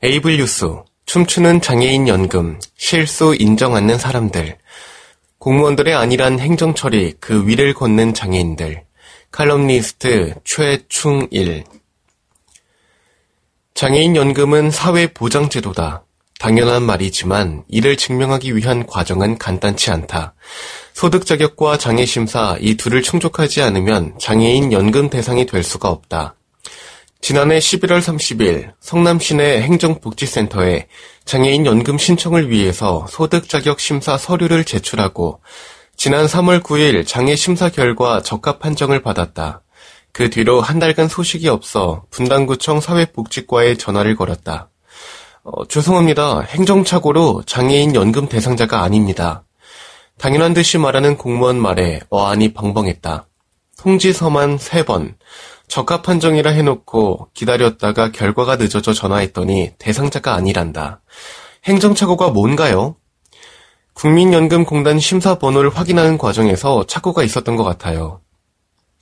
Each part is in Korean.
에이블 뉴스, 춤추는 장애인 연금, 실수 인정 않는 사람들, 공무원들의 안일한 행정 처리, 그 위를 걷는 장애인들, 칼럼니스트 최충일. 장애인 연금은 사회 보장 제도다. 당연한 말이지만 이를 증명하기 위한 과정은 간단치 않다. 소득 자격과 장애 심사 이 둘을 충족하지 않으면 장애인 연금 대상이 될 수가 없다. 지난해 11월 30일 성남시내 행정복지센터에 장애인 연금 신청을 위해서 소득 자격 심사 서류를 제출하고 지난 3월 9일 장애 심사 결과 적합 판정을 받았다. 그 뒤로 한 달간 소식이 없어 분당구청 사회복지과에 전화를 걸었다. 어, 죄송합니다. 행정착오로 장애인 연금 대상자가 아닙니다. 당연한 듯이 말하는 공무원 말에 어안이 벙벙했다. 통지서만 3번, 적합 판정이라 해놓고 기다렸다가 결과가 늦어져 전화했더니 대상자가 아니란다. 행정착오가 뭔가요? 국민연금공단 심사 번호를 확인하는 과정에서 착오가 있었던 것 같아요.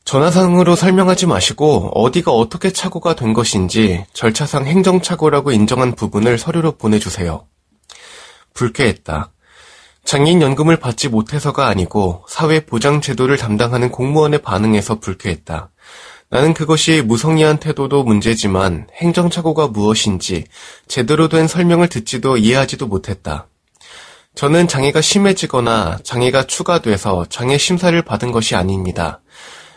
전화상으로 설명하지 마시고 어디가 어떻게 착오가 된 것인지 절차상 행정착오라고 인정한 부분을 서류로 보내주세요. 불쾌했다. 장애인연금을 받지 못해서가 아니고 사회보장제도를 담당하는 공무원의 반응에서 불쾌했다. 나는 그것이 무성의한 태도도 문제지만 행정착오가 무엇인지 제대로 된 설명을 듣지도 이해하지도 못했다. 저는 장애가 심해지거나 장애가 추가돼서 장애 심사를 받은 것이 아닙니다.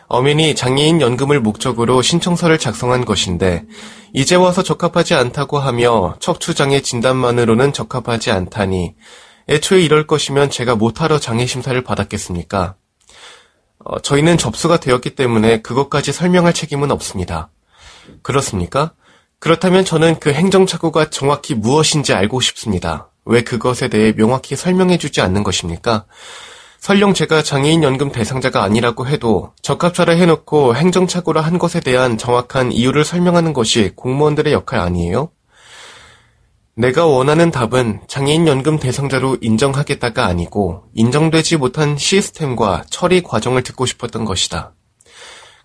엄연히 장애인 연금을 목적으로 신청서를 작성한 것인데 이제 와서 적합하지 않다고 하며 척추장애 진단만으로는 적합하지 않다니 애초에 이럴 것이면 제가 못하러 장애 심사를 받았겠습니까? 어, 저희는 접수가 되었기 때문에 그것까지 설명할 책임은 없습니다. 그렇습니까? 그렇다면 저는 그 행정착오가 정확히 무엇인지 알고 싶습니다. 왜 그것에 대해 명확히 설명해주지 않는 것입니까? 설령 제가 장애인 연금 대상자가 아니라고 해도 적합차라 해놓고 행정착오라 한 것에 대한 정확한 이유를 설명하는 것이 공무원들의 역할 아니에요? 내가 원하는 답은 장애인 연금 대상자로 인정하겠다가 아니고 인정되지 못한 시스템과 처리 과정을 듣고 싶었던 것이다.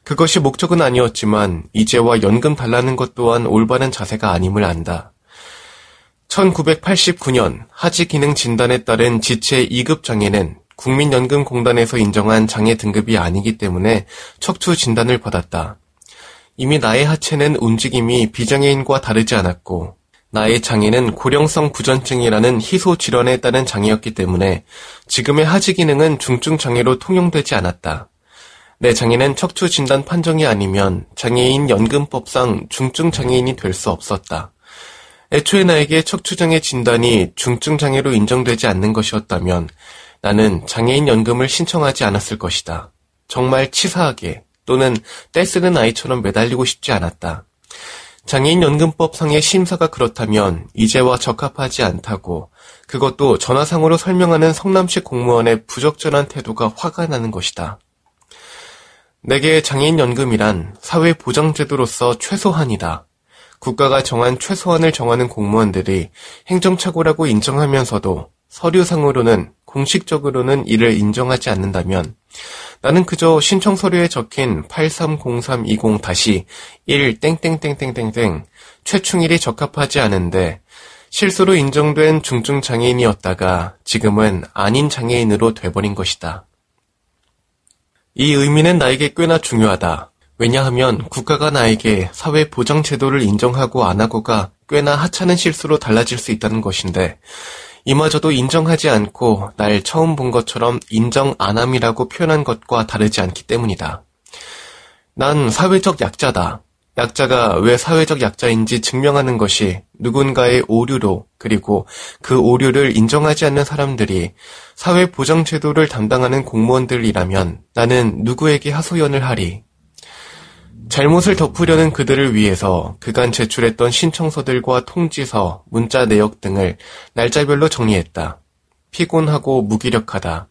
그것이 목적은 아니었지만 이제와 연금 달라는 것 또한 올바른 자세가 아님을 안다. 1989년 하지 기능 진단에 따른 지체 2급 장애는 국민연금공단에서 인정한 장애 등급이 아니기 때문에 척추 진단을 받았다. 이미 나의 하체는 움직임이 비장애인과 다르지 않았고 나의 장애는 고령성 부전증이라는 희소 질환에 따른 장애였기 때문에 지금의 하지 기능은 중증 장애로 통용되지 않았다. 내 장애는 척추 진단 판정이 아니면 장애인 연금법상 중증 장애인이 될 수 없었다. 애초에 나에게 척추장애 진단이 중증 장애로 인정되지 않는 것이었다면 나는 장애인 연금을 신청하지 않았을 것이다. 정말 치사하게 또는 떼쓰는 아이처럼 매달리고 싶지 않았다. 장애인연금법 상의 심사가 그렇다면 이제와 적합하지 않다고 그것도 전화상으로 설명하는 성남시 공무원의 부적절한 태도가 화가 나는 것이다. 내게 장애인연금이란 사회보장제도로서 최소한이다. 국가가 정한 최소한을 정하는 공무원들이 행정착오라고 인정하면서도 서류상으로는 공식적으로는 이를 인정하지 않는다면 나는 그저 신청 서류에 적힌 830320-1 땡땡땡땡땡땡 최충일이 적합하지 않은데 실수로 인정된 중증 장애인이었다가 지금은 아닌 장애인으로 돼버린 것이다. 이 의미는 나에게 꽤나 중요하다. 왜냐하면 국가가 나에게 사회 보장 제도를 인정하고 안 하고가 꽤나 하찮은 실수로 달라질 수 있다는 것인데 이마저도 인정하지 않고 날 처음 본 것처럼 인정 안함이라고 표현한 것과 다르지 않기 때문이다. 난 사회적 약자다. 약자가 왜 사회적 약자인지 증명하는 것이 누군가의 오류로 그리고 그 오류를 인정하지 않는 사람들이 사회 보장제도를 담당하는 공무원들이라면 나는 누구에게 하소연을 하리. 잘못을 덮으려는 그들을 위해서 그간 제출했던 신청서들과 통지서, 문자 내역 등을 날짜별로 정리했다. 피곤하고 무기력하다.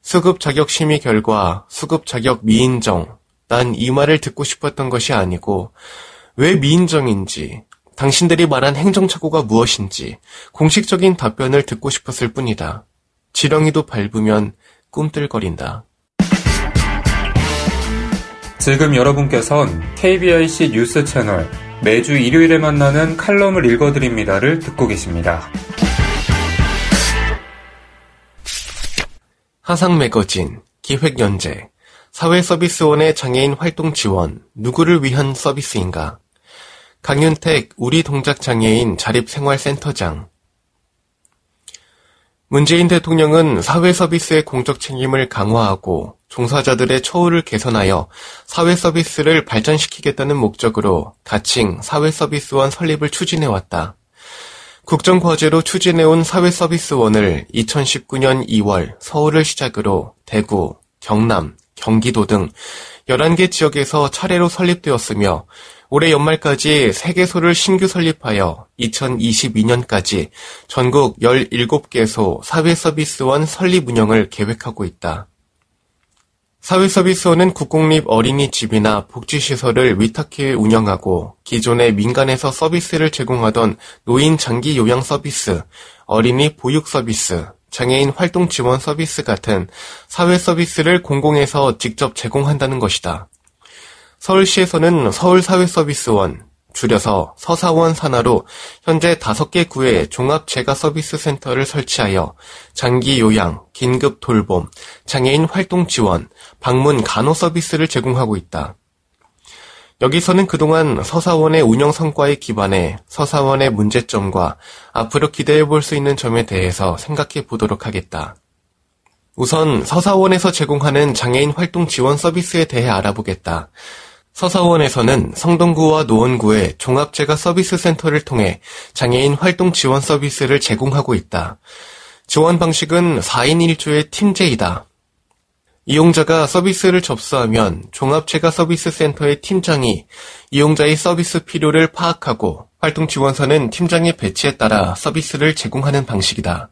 수급 자격 심의 결과 수급 자격 미인정. 난 이 말을 듣고 싶었던 것이 아니고 왜 미인정인지, 당신들이 말한 행정착오가 무엇인지 공식적인 답변을 듣고 싶었을 뿐이다. 지렁이도 밟으면 꿈틀거린다. 지금 여러분께선 KBIC 뉴스 채널 매주 일요일에 만나는 칼럼을 읽어드립니다를 듣고 계십니다. 하상 매거진, 기획연재, 사회서비스원의 장애인 활동 지원, 누구를 위한 서비스인가? 강윤택, 우리 동작 장애인 자립생활센터장, 문재인 대통령은 사회 서비스의 공적 책임을 강화하고 종사자들의 처우를 개선하여 사회 서비스를 발전시키겠다는 목적으로 가칭 사회 서비스원 설립을 추진해왔다. 국정과제로 추진해온 사회 서비스원을 2019년 2월 서울을 시작으로 대구, 경남, 경기도 등 11개 지역에서 차례로 설립되었으며 올해 연말까지 3개소를 신규 설립하여 2022년까지 전국 17개소 사회서비스원 설립 운영을 계획하고 있다. 사회서비스원은 국공립 어린이집이나 복지시설을 위탁해 운영하고 기존의 민간에서 서비스를 제공하던 노인 장기 요양 서비스, 어린이 보육 서비스, 장애인 활동 지원 서비스 같은 사회 서비스를 공공에서 직접 제공한다는 것이다. 서울시에서는 서울사회서비스원, 줄여서 서사원 산하로 현재 5개 구에 종합재가서비스센터를 설치하여 장기 요양, 긴급 돌봄, 장애인 활동 지원, 방문 간호 서비스를 제공하고 있다. 여기서는 그동안 서사원의 운영 성과에 기반해 서사원의 문제점과 앞으로 기대해 볼 수 있는 점에 대해서 생각해 보도록 하겠다. 우선 서사원에서 제공하는 장애인 활동 지원 서비스에 대해 알아보겠다. 서사원에서는 성동구와 노원구에 종합재가 서비스 센터를 통해 장애인 활동 지원 서비스를 제공하고 있다. 지원 방식은 4인 1조의 팀제이다. 이용자가 서비스를 접수하면 종합재가 서비스 센터의 팀장이 이용자의 서비스 필요를 파악하고 활동 지원사는 팀장의 배치에 따라 서비스를 제공하는 방식이다.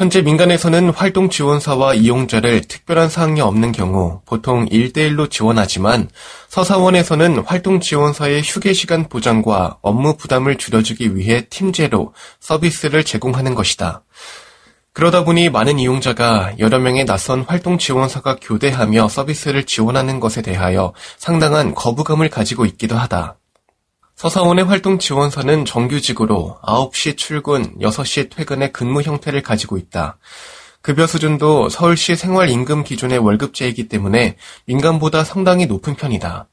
현재 민간에서는 활동 지원사와 이용자를 특별한 사항이 없는 경우 보통 1대1로 지원하지만 서사원에서는 활동 지원사의 휴게 시간 보장과 업무 부담을 줄여주기 위해 팀제로 서비스를 제공하는 것이다. 그러다 보니 많은 이용자가 여러 명의 낯선 활동 지원사가 교대하며 서비스를 지원하는 것에 대하여 상당한 거부감을 가지고 있기도 하다. 서사원의 활동 지원사는 정규직으로 9시 출근, 6시 퇴근의 근무 형태를 가지고 있다. 급여 수준도 서울시 생활임금 기준의 월급제이기 때문에 민간보다 상당히 높은 편이다.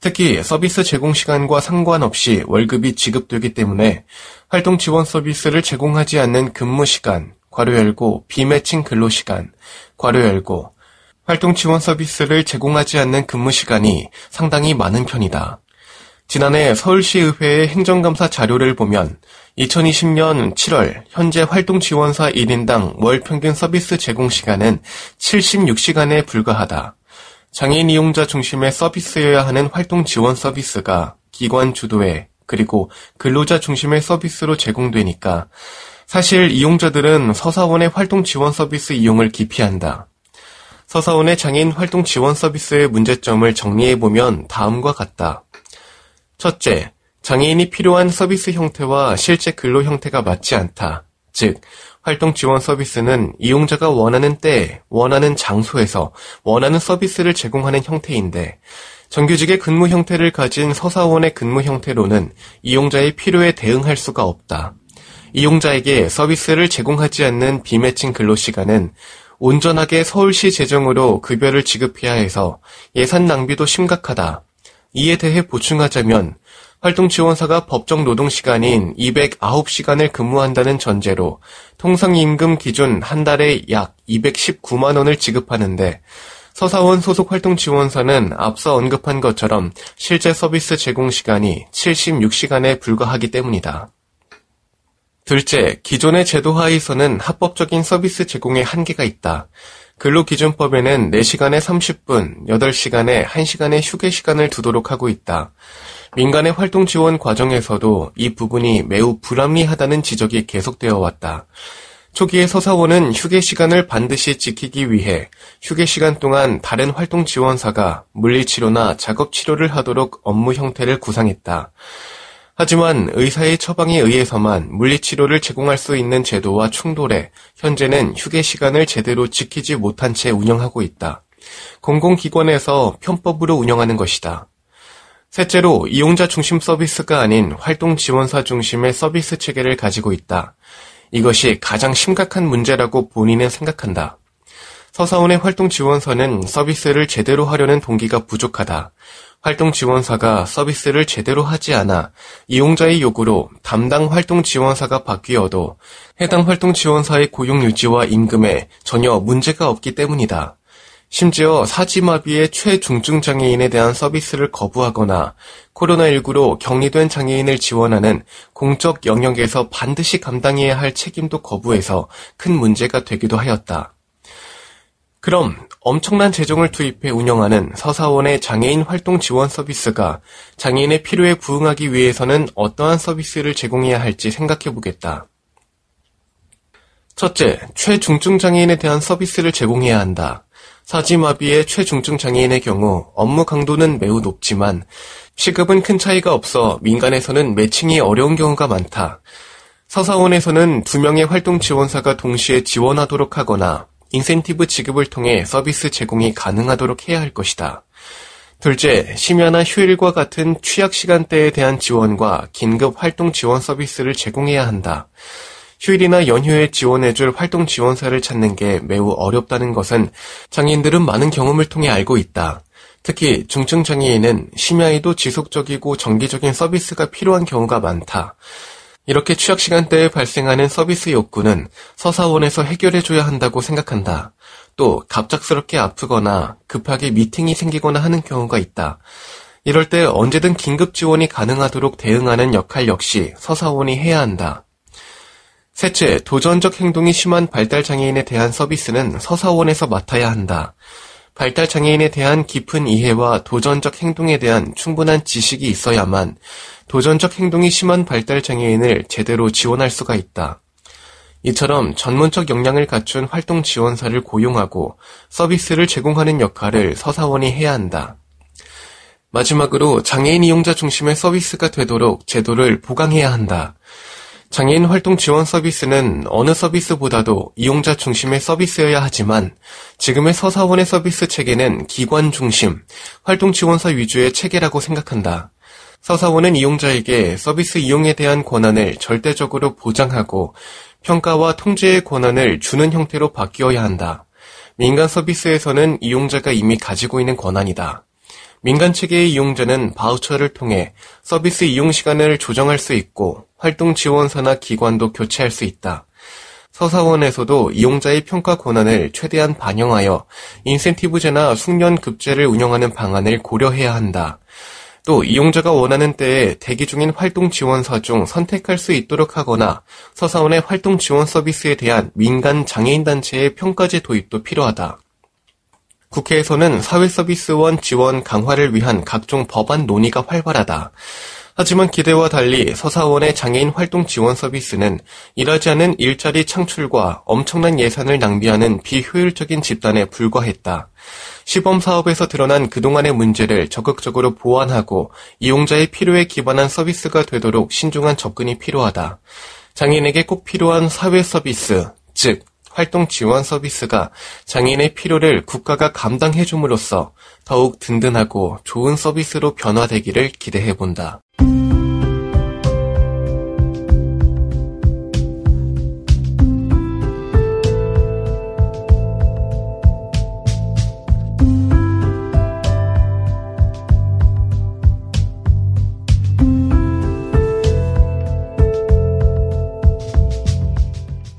특히 서비스 제공 시간과 상관없이 월급이 지급되기 때문에 활동 지원 서비스를 제공하지 않는 근무 시간, 괄호 열고 비매칭 근로 시간, 괄호 열고 활동 지원 서비스를 제공하지 않는 근무 시간이 상당히 많은 편이다. 지난해 서울시의회의 행정감사 자료를 보면 2020년 7월 현재 활동 지원사 1인당 월 평균 서비스 제공 시간은 76시간에 불과하다. 장애인 이용자 중심의 서비스여야 하는 활동 지원 서비스가 기관 주도에 그리고 근로자 중심의 서비스로 제공되니까 사실 이용자들은 서사원의 활동 지원 서비스 이용을 기피한다. 서사원의 장애인 활동 지원 서비스의 문제점을 정리해보면 다음과 같다. 첫째, 장애인이 필요한 서비스 형태와 실제 근로 형태가 맞지 않다. 즉, 활동 지원 서비스는 이용자가 원하는 때, 원하는 장소에서 원하는 서비스를 제공하는 형태인데, 정규직의 근무 형태를 가진 서사원의 근무 형태로는 이용자의 필요에 대응할 수가 없다. 이용자에게 서비스를 제공하지 않는 비매칭 근로 시간은 온전하게 서울시 재정으로 급여를 지급해야 해서 예산 낭비도 심각하다. 이에 대해 보충하자면 활동지원사가 법정 노동시간인 209시간을 근무한다는 전제로 통상임금 기준 한 달에 약 219만원을 지급하는데 서사원 소속 활동지원사는 앞서 언급한 것처럼 실제 서비스 제공 시간이 76시간에 불과하기 때문이다. 둘째, 기존의 제도 하에서는 합법적인 서비스 제공에 한계가 있다. 근로기준법에는 4시간에 30분, 8시간에 1시간의 휴게 시간을 두도록 하고 있다. 민간의 활동 지원 과정에서도 이 부분이 매우 불합리하다는 지적이 계속되어 왔다. 초기에 서사원은 휴게 시간을 반드시 지키기 위해 휴게 시간 동안 다른 활동 지원사가 물리치료나 작업 치료를 하도록 업무 형태를 구상했다. 하지만 의사의 처방에 의해서만 물리치료를 제공할 수 있는 제도와 충돌해 현재는 휴게 시간을 제대로 지키지 못한 채 운영하고 있다. 공공기관에서 편법으로 운영하는 것이다. 셋째로 이용자 중심 서비스가 아닌 활동 지원사 중심의 서비스 체계를 가지고 있다. 이것이 가장 심각한 문제라고 본인은 생각한다. 서사원의 활동 지원사는 서비스를 제대로 하려는 동기가 부족하다. 활동 지원사가 서비스를 제대로 하지 않아 이용자의 요구로 담당 활동 지원사가 바뀌어도 해당 활동 지원사의 고용 유지와 임금에 전혀 문제가 없기 때문이다. 심지어 사지마비의 최중증 장애인에 대한 서비스를 거부하거나 코로나19로 격리된 장애인을 지원하는 공적 영역에서 반드시 감당해야 할 책임도 거부해서 큰 문제가 되기도 하였다. 그럼 엄청난 재정을 투입해 운영하는 서사원의 장애인 활동 지원 서비스가 장애인의 필요에 부응하기 위해서는 어떠한 서비스를 제공해야 할지 생각해 보겠다. 첫째, 최중증 장애인에 대한 서비스를 제공해야 한다. 사지마비의 최중증 장애인의 경우 업무 강도는 매우 높지만 시급은 큰 차이가 없어 민간에서는 매칭이 어려운 경우가 많다. 서사원에서는 두 명의 활동 지원사가 동시에 지원하도록 하거나 인센티브 지급을 통해 서비스 제공이 가능하도록 해야 할 것이다. 둘째, 심야나 휴일과 같은 취약 시간대에 대한 지원과 긴급 활동 지원 서비스를 제공해야 한다. 휴일이나 연휴에 지원해줄 활동 지원사를 찾는 게 매우 어렵다는 것은 장애인들은 많은 경험을 통해 알고 있다. 특히 중증 장애인은 심야에도 지속적이고 정기적인 서비스가 필요한 경우가 많다. 이렇게 취약 시간대에 발생하는 서비스 욕구는 서사원에서 해결해줘야 한다고 생각한다. 또 갑작스럽게 아프거나 급하게 미팅이 생기거나 하는 경우가 있다. 이럴 때 언제든 긴급 지원이 가능하도록 대응하는 역할 역시 서사원이 해야 한다. 셋째, 도전적 행동이 심한 발달장애인에 대한 서비스는 서사원에서 맡아야 한다. 발달 장애인에 대한 깊은 이해와 도전적 행동에 대한 충분한 지식이 있어야만 도전적 행동이 심한 발달 장애인을 제대로 지원할 수가 있다. 이처럼 전문적 역량을 갖춘 활동 지원사를 고용하고 서비스를 제공하는 역할을 서사원이 해야 한다. 마지막으로 장애인 이용자 중심의 서비스가 되도록 제도를 보강해야 한다. 장애인 활동 지원 서비스는 어느 서비스보다도 이용자 중심의 서비스여야 하지만 지금의 서사원의 서비스 체계는 기관 중심, 활동 지원사 위주의 체계라고 생각한다. 서사원은 이용자에게 서비스 이용에 대한 권한을 절대적으로 보장하고 평가와 통제의 권한을 주는 형태로 바뀌어야 한다. 민간 서비스에서는 이용자가 이미 가지고 있는 권한이다. 민간 체계의 이용자는 바우처를 통해 서비스 이용 시간을 조정할 수 있고 활동 지원사나 기관도 교체할 수 있다. 서사원에서도 이용자의 평가 권한을 최대한 반영하여 인센티브제나 숙련 급제를 운영하는 방안을 고려해야 한다. 또 이용자가 원하는 때에 대기 중인 활동 지원사 중 선택할 수 있도록 하거나 서사원의 활동 지원 서비스에 대한 민간 장애인 단체의 평가제 도입도 필요하다. 국회에서는 사회서비스원 지원 강화를 위한 각종 법안 논의가 활발하다. 하지만 기대와 달리 서사원의 장애인 활동 지원 서비스는 일하지 않은 일자리 창출과 엄청난 예산을 낭비하는 비효율적인 집단에 불과했다. 시범 사업에서 드러난 그동안의 문제를 적극적으로 보완하고 이용자의 필요에 기반한 서비스가 되도록 신중한 접근이 필요하다. 장애인에게 꼭 필요한 사회 서비스, 즉 활동 지원 서비스가 장애인의 필요를 국가가 감당해 줌으로써 더욱 든든하고 좋은 서비스로 변화되기를 기대해 본다.